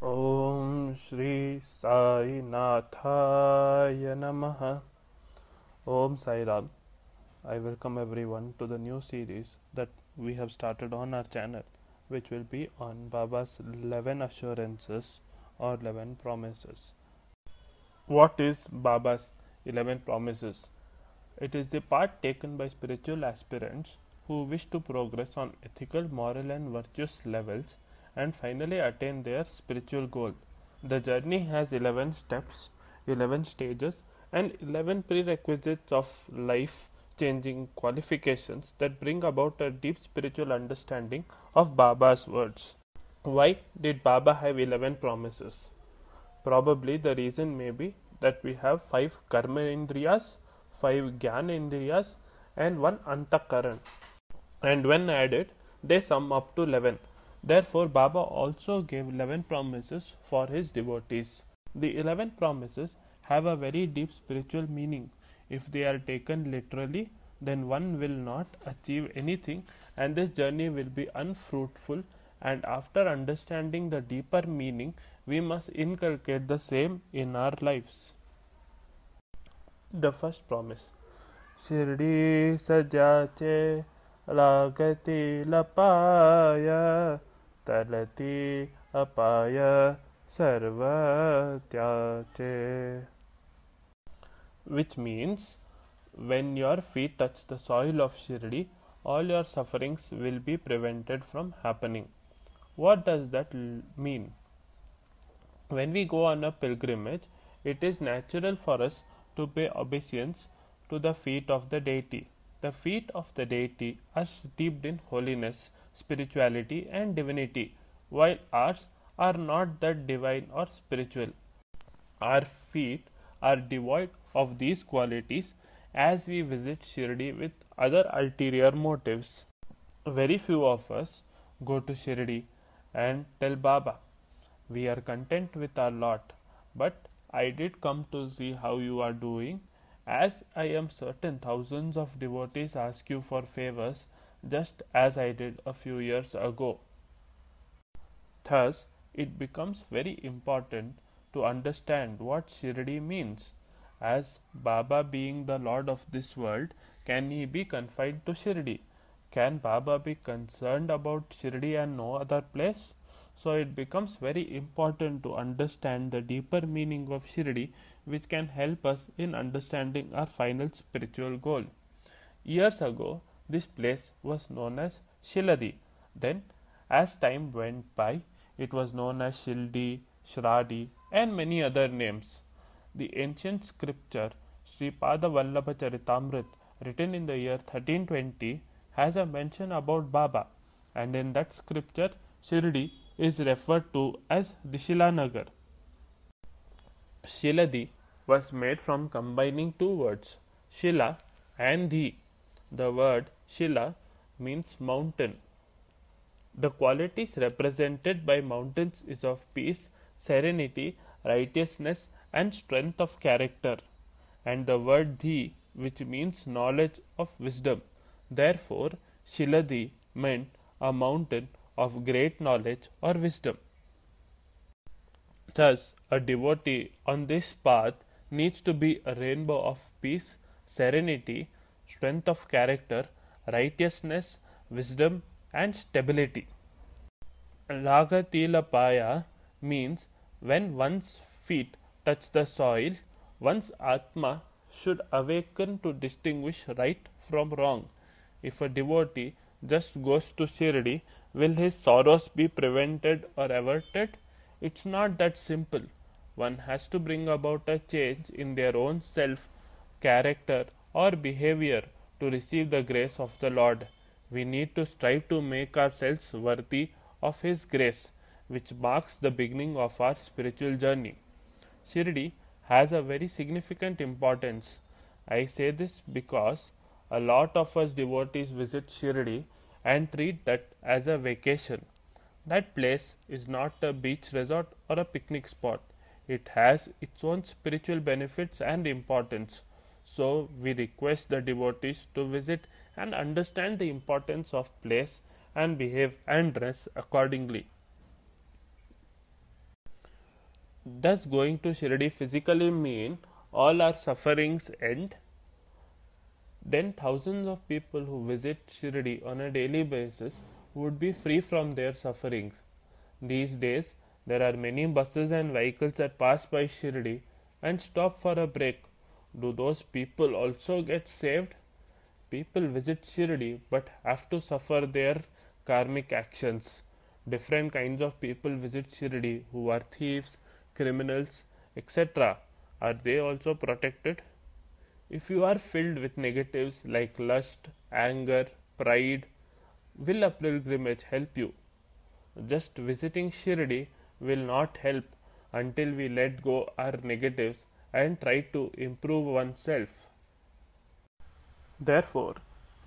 Om Shri Sai Nathaya Namaha Om Sai Ram. I welcome everyone to the new series that we have started on our channel, which will be on Baba's 11 assurances or 11 promises. What is Baba's 11 promises? It is the part taken by spiritual aspirants who wish to progress on ethical, moral, and virtuous levels and finally attain their spiritual goal. The journey has 11 steps, 11 stages, and 11 prerequisites of life changing qualifications that bring about a deep spiritual understanding of Baba's words. Why did Baba have 11 promises? Probably the reason may be that we have 5 karma indriyas, 5 jnana indriyas, and 1 antakaran. And when added, they sum up to 11 Therefore, Baba also gave 11 promises for his devotees. The 11 promises have a very deep spiritual meaning. If they are taken literally, then one will not achieve anything and this journey will be unfruitful. And after understanding the deeper meaning, we must inculcate the same in our lives. The first promise Shirdi Sajache Lagati Lapaya Talati Apaya Sarvatyache which means when your feet touch the soil of Shirdi, all your sufferings will be prevented from happening. What does that mean? When we go on a pilgrimage, it is natural for us to pay obeisance to the feet of the deity. The feet of the deity are steeped in holiness, spirituality, and divinity, while ours are not that divine or spiritual. Our feet are devoid of these qualities as we visit Shirdi with other ulterior motives. Very few of us go to Shirdi and tell Baba, We are content with our lot, but I did come to see how you are doing as I am certain thousands of devotees ask you for favors just as I did a few years ago. Thus, it becomes very important to understand what Shirdi means. As Baba being the Lord of this world, can he be confined to Shirdi? Can Baba be concerned about Shirdi and no other place? So it becomes very important to understand the deeper meaning of Shirdi, which can help us in understanding our final spiritual goal. Years ago, this place was known as Shiladi. Then, as time went by, it was known as Shildi, Shradi, and many other names. The ancient scripture Sripada Vallabha Charitamrit, written in the year 1320, has a mention about Baba, and in that scripture, Shirdi is referred to as Dishilanagar. Shiladi was made from combining two words, Shila and Di. The word Shila means mountain. The qualities represented by mountains is of peace, serenity, righteousness, and strength of character, and the word Di, which means knowledge of wisdom. Therefore, Shiladi meant a mountain of great knowledge or wisdom. Thus, a devotee on this path needs to be a rainbow of peace, serenity, strength of character, righteousness, wisdom, and stability. Lagatilapaya means when one's feet touch the soil, one's Atma should awaken to distinguish right from wrong. If a devotee just goes to Shirdi, will his sorrows be prevented or averted? It's not that simple. One has to bring about a change in their own self, character, or behavior to receive the grace of the Lord. We need to strive to make ourselves worthy of His grace, which marks the beginning of our spiritual journey. Shirdi has a very significant importance. I say this because a lot of us devotees visit Shirdi and treat that as a vacation. That place is not a beach resort or a picnic spot. It has its own spiritual benefits and importance. So, we request the devotees to visit and understand the importance of place and behave and dress accordingly. Does going to Shirdi physically mean all our sufferings end? Then thousands of people who visit Shirdi on a daily basis would be free from their sufferings. These days, there are many buses and vehicles that pass by Shirdi and stop for a break. Do those people also get saved? People visit Shirdi but have to suffer their karmic actions. Different kinds of people visit Shirdi who are thieves, criminals, etc. Are they also protected? If you are filled with negatives like lust, anger, pride, will a pilgrimage help you? Just visiting Shirdi will not help until we let go our negatives and try to improve oneself. Therefore,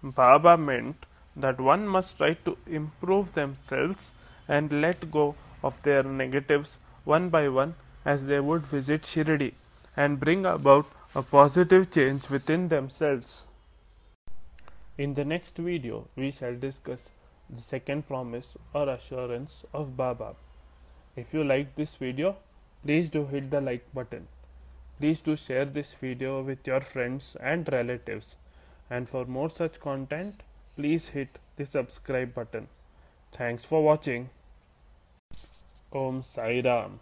Baba meant that one must try to improve themselves and let go of their negatives one by one as they would visit Shirdi and bring about a positive change within themselves. In the next video, we shall discuss the second promise or assurance of Baba. If you like this video, please do hit the like button. Please do share this video with your friends and relatives. And for more such content, please hit the subscribe button. Thanks for watching. Om Sai Ram.